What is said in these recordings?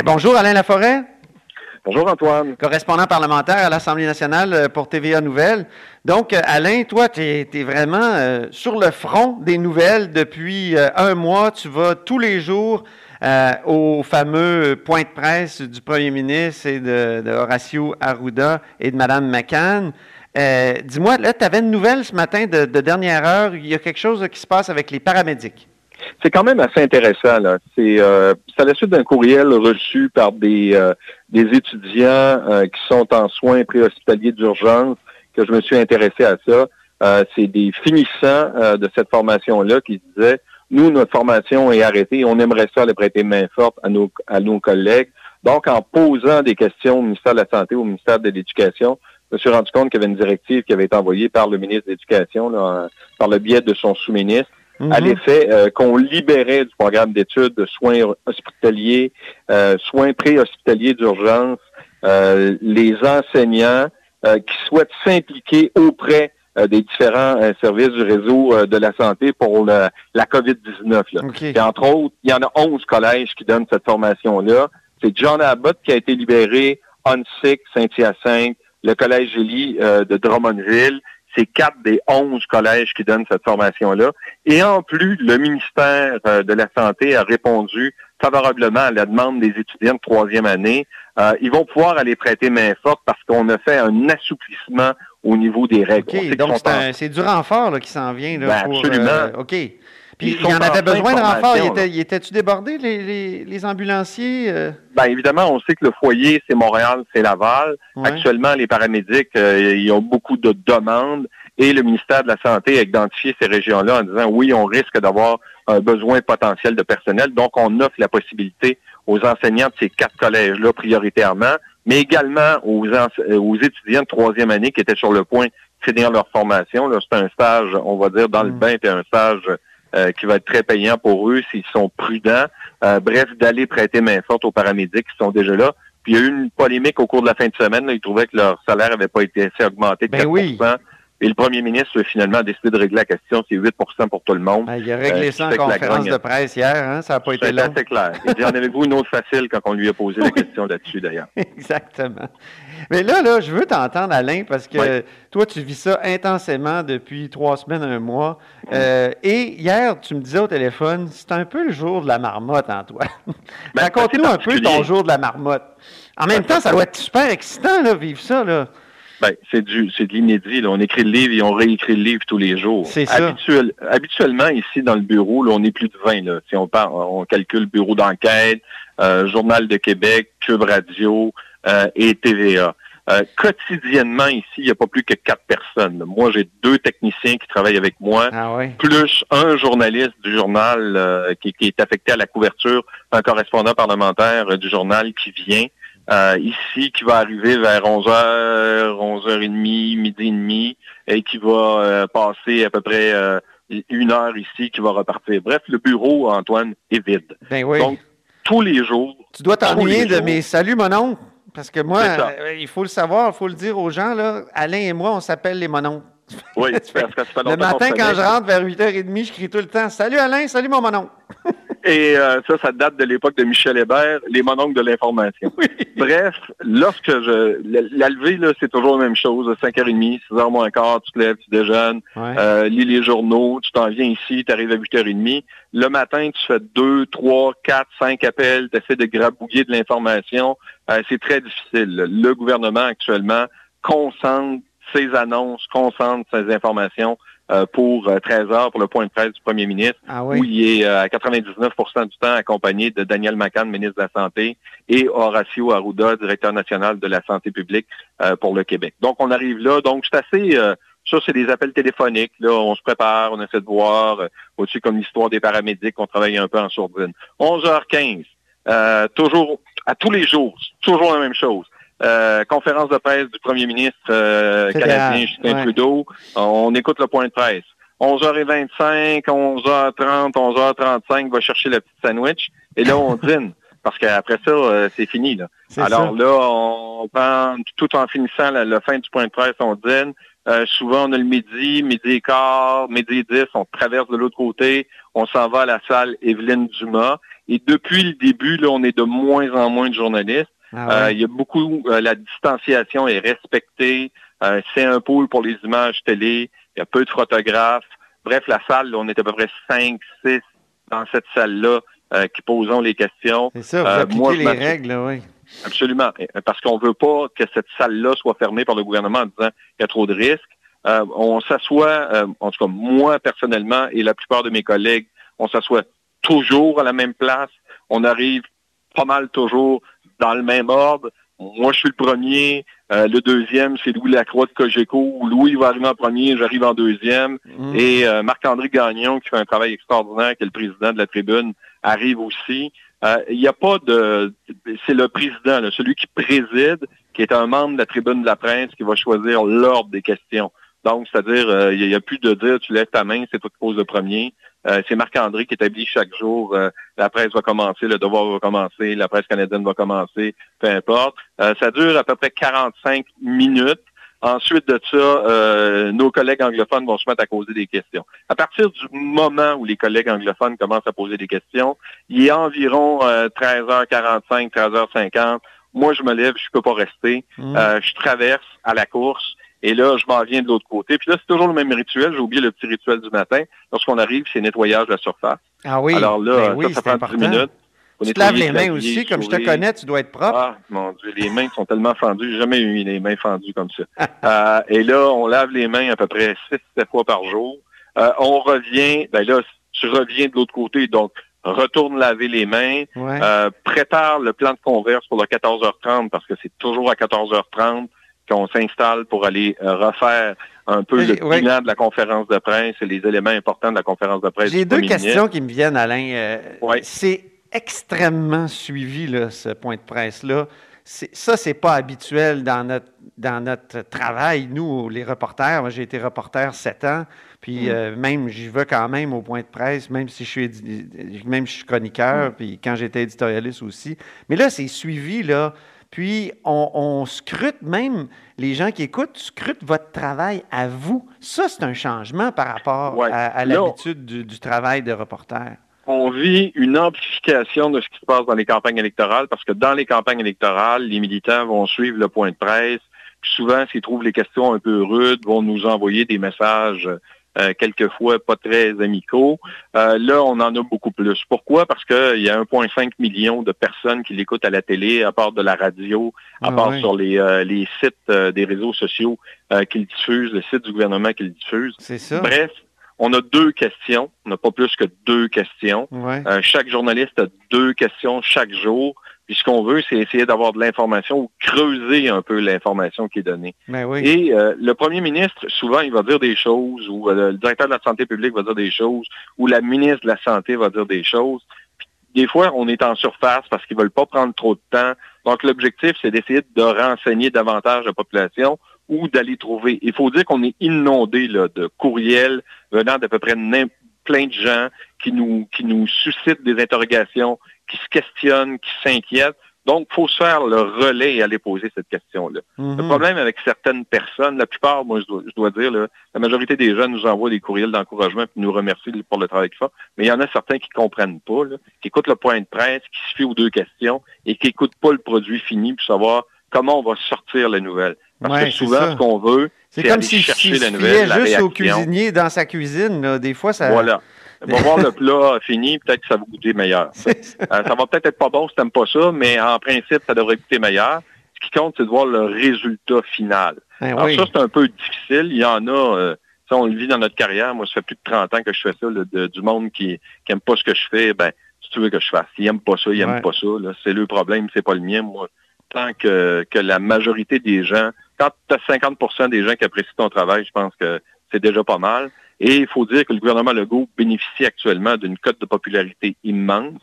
Mais bonjour Alain Laforêt. Bonjour Antoine. Correspondant parlementaire à l'Assemblée nationale euh, pour TVA Nouvelles. Donc, euh, Alain, toi, tu es, vraiment euh, sur le front des nouvelles depuis un mois. Tu vas tous les jours au fameux point de presse du premier ministre et de, Horacio Arruda et de Mme McCann. Dis-moi, là, tu avais une nouvelle ce matin de, de, dernière heure. Il y a quelque chose qui se passe avec les paramédics. C'est quand même assez intéressant. Là. C'est, euh, à la suite d'un courriel reçu par des, euh, des étudiants euh, qui sont en soins préhospitaliers d'urgence que je me suis intéressé à ça. Euh, c'est des finissants de cette formation-là qui disaient nous, notre formation est arrêtée, on aimerait ça les prêter main forte à nos, à nos collègues. Donc, en posant des questions au ministère de la Santé, au ministère de l'Éducation, je me suis rendu compte qu'il y avait une directive qui avait été envoyée par le ministre de l'Éducation, par le biais de son sous-ministre, à mhm. l'effet euh, qu'on libérait du programme d'études de soins hospitaliers, euh, soins préhospitaliers d'urgence, euh, les enseignants qui souhaitent s'impliquer auprès des différents services du réseau de la santé pour la, COVID-19. entre autres, il y en a 11 collèges qui donnent cette formation-là. C'est John Abbott qui a été libéré, Onsic, Saint-Hyacinthe, le Collège Gélie de Drummondville c'est quatre des onze collèges qui donnent cette formation-là. Et en plus, le ministère euh, de la Santé a répondu favorablement à la demande des étudiants de troisième année. Euh, ils vont pouvoir aller prêter main forte parce qu'on a fait un assouplissement au niveau des règles. Donc c'est du renfort qui s'en vient. Là, ben, absolument. Euh, OK. Puis il y en avait besoin de renfort. Il était, tu débordé, les, les, ambulanciers? Euh? Bien, évidemment, on sait que le foyer, c'est Montréal, c'est Laval. Actuellement, les paramédics, euh, ils ont beaucoup de demandes et le ministère de la Santé a identifié ces régions-là en disant oui, on risque d'avoir un besoin potentiel de personnel. Donc, on offre la possibilité aux enseignants de ces quatre collèges-là prioritairement, mais également aux, aux étudiants de troisième année qui étaient sur le point de finir leur formation. C'est un stage, on va dire, dans le mm. bain, puis un stage euh, qui va être très payant pour eux s'ils sont prudents. Euh, bref, d'aller prêter main forte aux paramédics qui sont déjà là. Puis il y a eu une polémique au cours de la fin de semaine. ils trouvaient que leur salaire n'avait pas été assez augmenté de ben Et le premier ministre, finalement, a décidé de régler la question. C'est 8% pour tout le monde. Ben, il a réglé euh, ça en conférence de presse hier. Hein? Ça n'a pas été long. C'est clair. Il dit, en avez-vous une autre facile quand on lui a posé la question là-dessus, d'ailleurs? Exactement. Mais là, là, je veux t'entendre, Alain, parce que toi, tu vis ça intensément depuis trois semaines, un mois. Euh, et hier, tu me disais au téléphone, c'est un peu le jour de la marmotte, Antoine. Ben, Raconte-nous un peu ton jour de la marmotte. En même temps, ça doit être super excitant, là, vivre ça, là. Ben, c'est du, c'est de l'inédit. On écrit le livre et on réécrit le livre tous les jours. C'est ça. habituellement, ici, dans le bureau, là, on est plus de 20. Là. Si on, parle, on calcule bureau d'enquête, euh, Journal de Québec, Cube Radio euh, et TVA. Euh, quotidiennement, ici, il n'y a pas plus que quatre personnes. Moi, j'ai deux techniciens qui travaillent avec moi, ah plus un journaliste du journal euh, qui, est affecté à la couverture, un correspondant parlementaire du journal qui vient ici, qui va arriver vers 11h, 11h30, midi et demi, et qui va passer à peu près une heure ici, qui va repartir. Bref, le bureau, Antoine, est vide. Ben Donc, tous les jours. Tu dois t'ennuyer de mes saluts, mon oncle. Parce que moi, euh, il faut le savoir, il faut le dire aux gens, là, Alain et moi, on s'appelle les monons. Oui, parce que ça Le matin, quand je rentre vers 8h30, je crie tout le temps Salut Alain, salut mon monon. Et euh, ça, ça date de l'époque de Michel Hébert, les mononcles de l'information. Bref, lorsque je... La levée, là, c'est toujours la même chose. 5h30, 6h moins quart, tu te lèves, tu déjeunes, euh, lis les journaux, tu t'en viens ici, tu arrives à 8h30. Le matin, tu fais 2, 3, 4, 5 appels, tu essaies de grabouiller de l'information. Euh, c'est très difficile. Le gouvernement, actuellement, concentre ses annonces, concentre ses informations pour 13 euh, heures pour le point de presse du premier ministre, ah où il est euh, à 99% du temps accompagné de Daniel McCann, ministre de la Santé, et Horacio Arruda, directeur national de la santé publique pour le Québec. Donc, on arrive là. Donc, c'est assez... ça, c'est des appels téléphoniques. Là, on se prépare, on essaie de voir. au-dessus, comme l'histoire des paramédics, on travaille un peu en sourdine. 11h15. toujours à tous les jours, toujours la même chose. Euh, conférence de presse du premier ministre euh, canadien Justin Trudeau. On écoute le point de presse. 11h25, 11h30, 11h35, va chercher le petit sandwich. Et là, on dîne. Parce qu'après ça, euh, c'est fini. Là. Alors là, on prend tout en finissant la, fin du point de presse, on dîne. Euh, souvent, on a le midi, midi et quart, midi et dix, on traverse de l'autre côté, on s'en va à la salle Evelyne Dumas. Et depuis le début, là, on est de moins en moins de journalistes. Ah euh, il y a beaucoup, la distanciation est respectée. c'est un pôle pour les images télé. Il y a peu de photographes. Bref, la salle, on est à peu près cinq, six dans cette salle-là euh, qui posons les questions. C'est ça, vous euh, les règles, oui. Absolument, parce qu'on ne veut pas que cette salle-là soit fermée par le gouvernement en disant qu'il y a trop de risques. Euh, on s'assoit, en tout cas moi personnellement et la plupart de mes collègues, on s'assoit toujours à la même place. On arrive pas mal toujours dans le même ordre. Moi, je suis le premier. Euh, le deuxième, c'est Louis Lacroix de Cogeco. Louis va arriver en premier, j'arrive en deuxième. Mm. Et euh, Marc-André Gagnon, qui fait un travail extraordinaire, qui est le président de la tribune, arrive aussi. Euh, il n'y a pas de... C'est le président, celui qui préside, qui est un membre de la tribune de la presse, qui va choisir l'ordre des questions. Donc, c'est-à-dire, il n'y a, plus de dire, tu lèves ta main, c'est toi qui poses le premier. Euh, c'est Marc-André qui établit chaque jour, euh, la presse va commencer, le devoir va commencer, la presse canadienne va commencer, peu importe. Euh, ça dure à peu près 45 minutes. Ensuite de ça, nos collègues anglophones vont se mettre à poser des questions. À partir du moment où les collègues anglophones commencent à poser des questions, il est environ 13h45, 13h50. Moi, je me lève, je peux pas rester. Mmh. je traverse à la course. Et là, je m'en viens de l'autre côté. Puis là, c'est toujours le même rituel. J'ai oublié le petit rituel du matin. Lorsqu'on arrive, c'est nettoyage de la surface. Ah oui. Alors là, ben ça, prend 10 minutes. Tu te laves les mains aussi, comme je te connais, tu dois être propre. Ah, mon Dieu, les mains sont tellement fendues. J'ai jamais eu les mains fendues comme ça. euh, et là, on lave les mains à peu près 6-7 fois par jour. Euh, on revient, ben là, tu reviens de l'autre côté, donc retourne laver les mains, euh, prépare le plan de converse pour le 14h30 parce que c'est toujours à 14h30 qu'on s'installe pour aller euh, refaire un peu le bilan de la conférence de presse et les éléments importants de la conférence de presse. J'ai deux questions qui me viennent, Alain. Euh, c'est extrêmement suivi, là, ce point de presse-là. Ça, c'est pas habituel dans notre, dans notre travail, nous, les reporters. Moi, j'ai été reporter sept ans, puis mm. euh, même, j'y vais quand même au point de presse, même si je suis, même je suis chroniqueur, mm. puis quand j'étais éditorialiste aussi. Mais là, c'est suivi, là. Puis, on, scrute même, les gens qui écoutent, scrutent votre travail à vous. Ça, c'est un changement par rapport à, l'habitude du, travail de reporter. On vit une amplification de ce qui se passe dans les campagnes électorales parce que dans les campagnes électorales, les militants vont suivre le point de presse. souvent, s'ils trouvent les questions un peu rudes, vont nous envoyer des messages euh, quelquefois pas très amicaux. Euh, là, on en a beaucoup plus. Pourquoi? Parce qu'il y a 1,5 million de personnes qui l'écoutent à la télé, à part de la radio, à ah part sur les, euh, les sites des réseaux sociaux qu'ils diffusent, le site du gouvernement qu'ils diffusent. C'est ça. Bref, on a deux questions. On n'a pas plus que deux questions. chaque journaliste a deux questions chaque jour. Puis ce qu'on veut, c'est essayer d'avoir de l'information ou creuser un peu l'information qui est donnée. Ben oui. Et euh, le premier ministre, souvent, il va dire des choses, ou euh, le directeur de la santé publique va dire des choses, ou la ministre de la Santé va dire des choses. des fois, on est en surface parce qu'ils veulent pas prendre trop de temps. Donc, l'objectif, c'est d'essayer de renseigner davantage la population ou d'aller trouver. Il faut dire qu'on est inondé là, de courriels venant d'à peu près plein de gens qui nous, qui nous suscitent des interrogations, qui se questionnent, qui s'inquiètent. Donc, il faut se faire le relais et aller poser cette question-là. Le mhm. problème avec certaines personnes, la plupart, moi, je dois, dire, la majorité des jeunes nous envoient des courriels d'encouragement et nous remercient pour le travail qu'ils font. Mais il y en a certains qui ne comprennent pas, qui écoutent le point de presse, qui se fient aux deux questions et qui n'écoutent pas le produit fini pour savoir comment on va sortir la nouvelle. Parce que souvent, ce qu'on veut, c'est aller si, chercher la nouvelle, la juste au cuisinier dans sa cuisine. Des fois, ça... Voilà. On va voir le plat fini, peut-être que ça va goûter meilleur. Euh, ça, va peut-être être pas bon si t'aimes pas ça, mais en principe, ça devrait goûter meilleur. Ce qui compte, c'est de voir le résultat final. Ben Alors ça, c'est un peu difficile. Il y en a, euh, ça, on le vit dans notre carrière. Moi, ça fait plus de 30 ans que je fais ça, du monde qui, qui aime pas ce que je fais, ben, si tu veux que je fasse. S'ils n'aiment pas ça, ils n'aiment pas ça. C'est le problème, c'est pas le mien. Moi, tant que, que la majorité des gens, quand tu as 50% des gens qui apprécient ton travail, je pense que c'est déjà pas mal. Et il faut dire que le gouvernement Legault bénéficie actuellement d'une cote de popularité immense.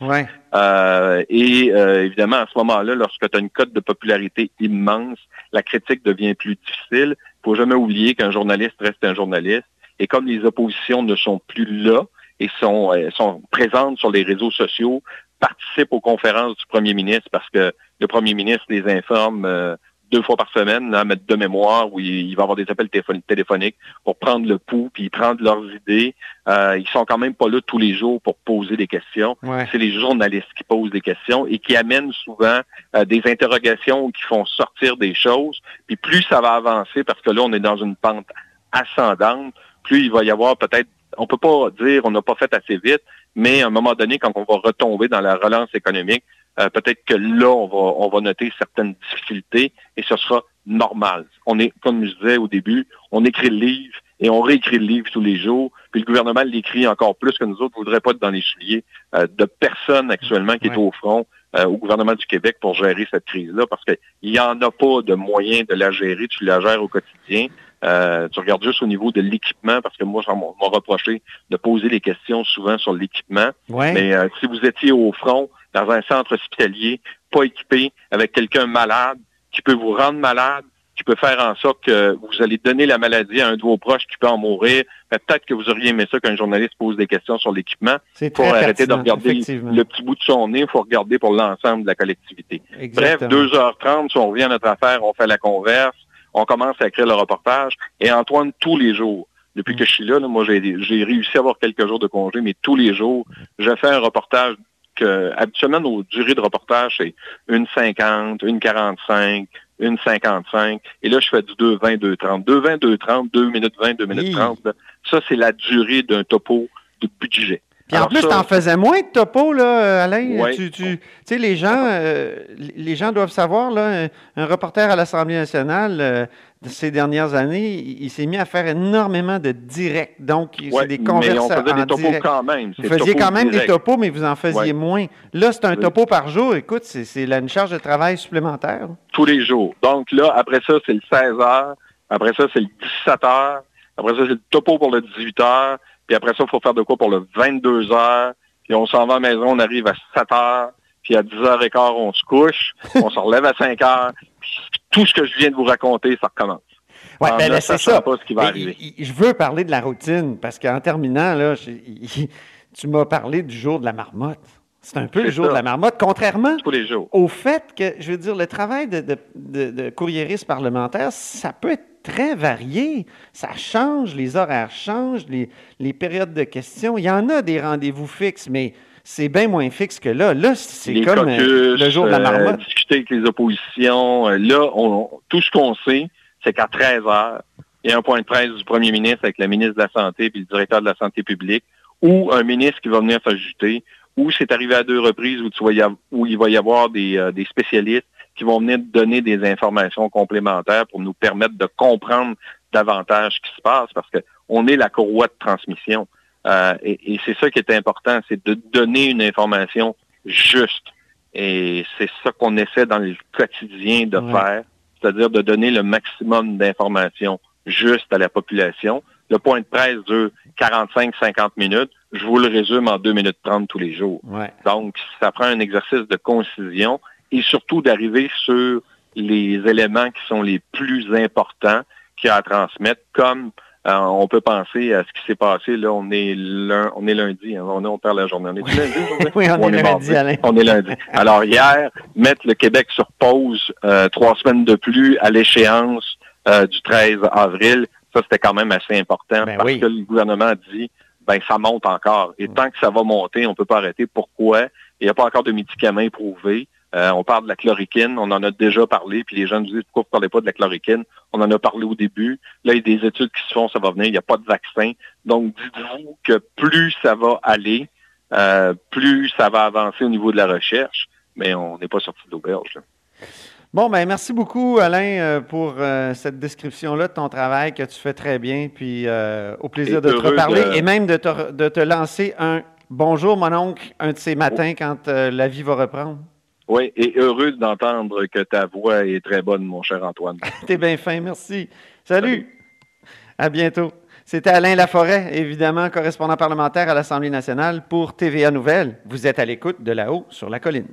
Euh, et euh, évidemment, à ce moment-là, lorsque tu as une cote de popularité immense, la critique devient plus difficile. Il faut jamais oublier qu'un journaliste reste un journaliste. Et comme les oppositions ne sont plus là et sont, euh, sont présentes sur les réseaux sociaux, participent aux conférences du premier ministre parce que le premier ministre les informe deux fois par semaine, là, mettre de mémoire, où il, va avoir des appels téléphoniques pour prendre le pouls, puis prendre leurs idées. Euh, ils sont quand même pas là tous les jours pour poser des questions. C'est les journalistes qui posent des questions et qui amènent souvent euh, des interrogations qui font sortir des choses. Puis plus ça va avancer, parce que là, on est dans une pente ascendante, plus il va y avoir peut-être, on peut pas dire on n'a pas fait assez vite, mais à un moment donné, quand on va retomber dans la relance économique, euh, peut-être que là, on va, on va noter certaines difficultés et ce sera normal. On est, comme je disais au début, on écrit le livre et on réécrit le livre tous les jours. Puis le gouvernement l'écrit encore plus que nous autres. ne voudrait pas être dans les souliers euh, de personne actuellement qui est au front euh, au gouvernement du Québec pour gérer cette crise-là, parce qu'il n'y en a pas de moyen de la gérer. Tu la gères au quotidien. tu regardes juste au niveau de l'équipement, parce que moi, ça m'a reproché de poser les questions souvent sur l'équipement. Mais si vous étiez au front, dans un centre hospitalier, pas équipé, avec quelqu'un malade, qui peut vous rendre malade, qui peut faire en sorte que vous allez donner la maladie à un de vos proches qui peut en mourir. Peut-être que vous auriez aimé ça qu'un journaliste pose des questions sur l'équipement. Il faut arrêter de regarder le petit bout de son nez, il faut regarder pour l'ensemble de la collectivité. Bref, 2h30, si on revient à notre affaire, on fait la converse, on commence à écrire le reportage, et Antoine, tous les jours, depuis que je suis là, là moi j'ai réussi à avoir quelques jours de congé, mais tous les jours, je fais un reportage habituellement, nos durées de reportage, c'est une 50, une 45, une 55. Et là, je fais du 2,20, 2,30. 2,20, 2,30, 2 minutes 20, 2 minutes 30. Ça, c'est la durée d'un topo de budget. Puis en plus, tu en faisais moins de topo, là, Alain. Tu, tu sais, les gens, euh, les gens doivent savoir, là, un, reporter à l'Assemblée nationale, euh, ces dernières années, il, s'est mis à faire énormément de directs. Donc, c'est des conversations. on faisait des topos quand même. Vous faisiez quand même des topos, mais vous en faisiez moins. Là, c'est un topo par jour. Écoute, c'est une charge de travail supplémentaire. Tous les jours. Donc là, après ça, c'est le 16 heures. Après ça, c'est le 17 heures. Après ça, c'est le topo pour le 18 heures. Puis après ça, il faut faire de quoi pour le 22 heures. Puis on s'en va à la maison, on arrive à 7 heures. Puis à 10h15, on se couche. on se relève à 5 heures. Puis tout ce que je viens de vous raconter, ça recommence. Oui, ben c'est ça. Pas ce qui va arriver. Je veux parler de la routine parce qu'en terminant, là, tu m'as parlé du jour de la marmotte. C'est un peu le jour de la marmotte, contrairement Tous les jours. au fait que, je veux dire, le travail de, de, de, courriériste parlementaire, ça peut être très varié. Ça change, les horaires changent, les, les périodes de questions. Il y en a des rendez-vous fixes, mais c'est bien moins fixe que là. Là, c'est comme euh, le jour de la marmotte. Euh, discuter avec les oppositions. Euh, là, on, tout ce qu'on sait, c'est qu'à 13 heures, il y a un point de presse du premier ministre avec la ministre de la Santé et le directeur de la Santé publique, ou un ministre qui va venir s'ajouter, ou c'est arrivé à deux reprises où, tu où il va y avoir des, des spécialistes qui vont venir donner des informations complémentaires pour nous permettre de comprendre davantage ce qui se passe, parce qu'on est la courroie de transmission. Euh, et, c'est ça qui est important, c'est de donner une information juste. Et c'est ça qu'on essaie dans le quotidien de faire, c'est-à-dire de donner le maximum d'informations justes à la population. Le point de presse dure 45-50 minutes. Je vous le résume en 2 minutes 30 tous les jours. Donc, ça prend un exercice de concision et surtout d'arriver sur les éléments qui sont les plus importants qu'il y a à transmettre, comme euh, on peut penser à ce qui s'est passé. Là, on est, on est lundi. Hein, on, on perd la journée. On est lundi oui, on, est, lundi, Alain. On est lundi. Alors, hier, mettre le Québec sur pause euh, trois semaines de plus à l'échéance euh, du 13 avril, ça, c'était quand même assez important ben parce que le gouvernement a dit, ben, ça monte encore. Et tant que ça va monter, on ne peut pas arrêter. Pourquoi? Il n'y a pas encore de médicaments éprouvés. Euh, on parle de la chloroquine, on en a déjà parlé, puis les gens nous disent pourquoi vous ne parlez pas de la chloroquine? On en a parlé au début. Là, il y a des études qui se font, ça va venir, il n'y a pas de vaccin. Donc, dites-vous que plus ça va aller, euh, plus ça va avancer au niveau de la recherche, mais on n'est pas sorti de l'auberge. Bon, ben merci beaucoup, Alain, euh, pour cette description-là de ton travail que tu fais très bien. Puis au plaisir de te reparler et même de te, de te lancer un bonjour, mon oncle, un de ces matins quand la vie va reprendre. Oui, et heureux d'entendre que ta voix est très bonne, mon cher Antoine. T'es bien fin, merci. Salut. À bientôt. C'était Alain Laforêt, évidemment, correspondant parlementaire à l'Assemblée nationale pour TVA Nouvelles. Vous êtes à l'écoute de là-haut sur la colline.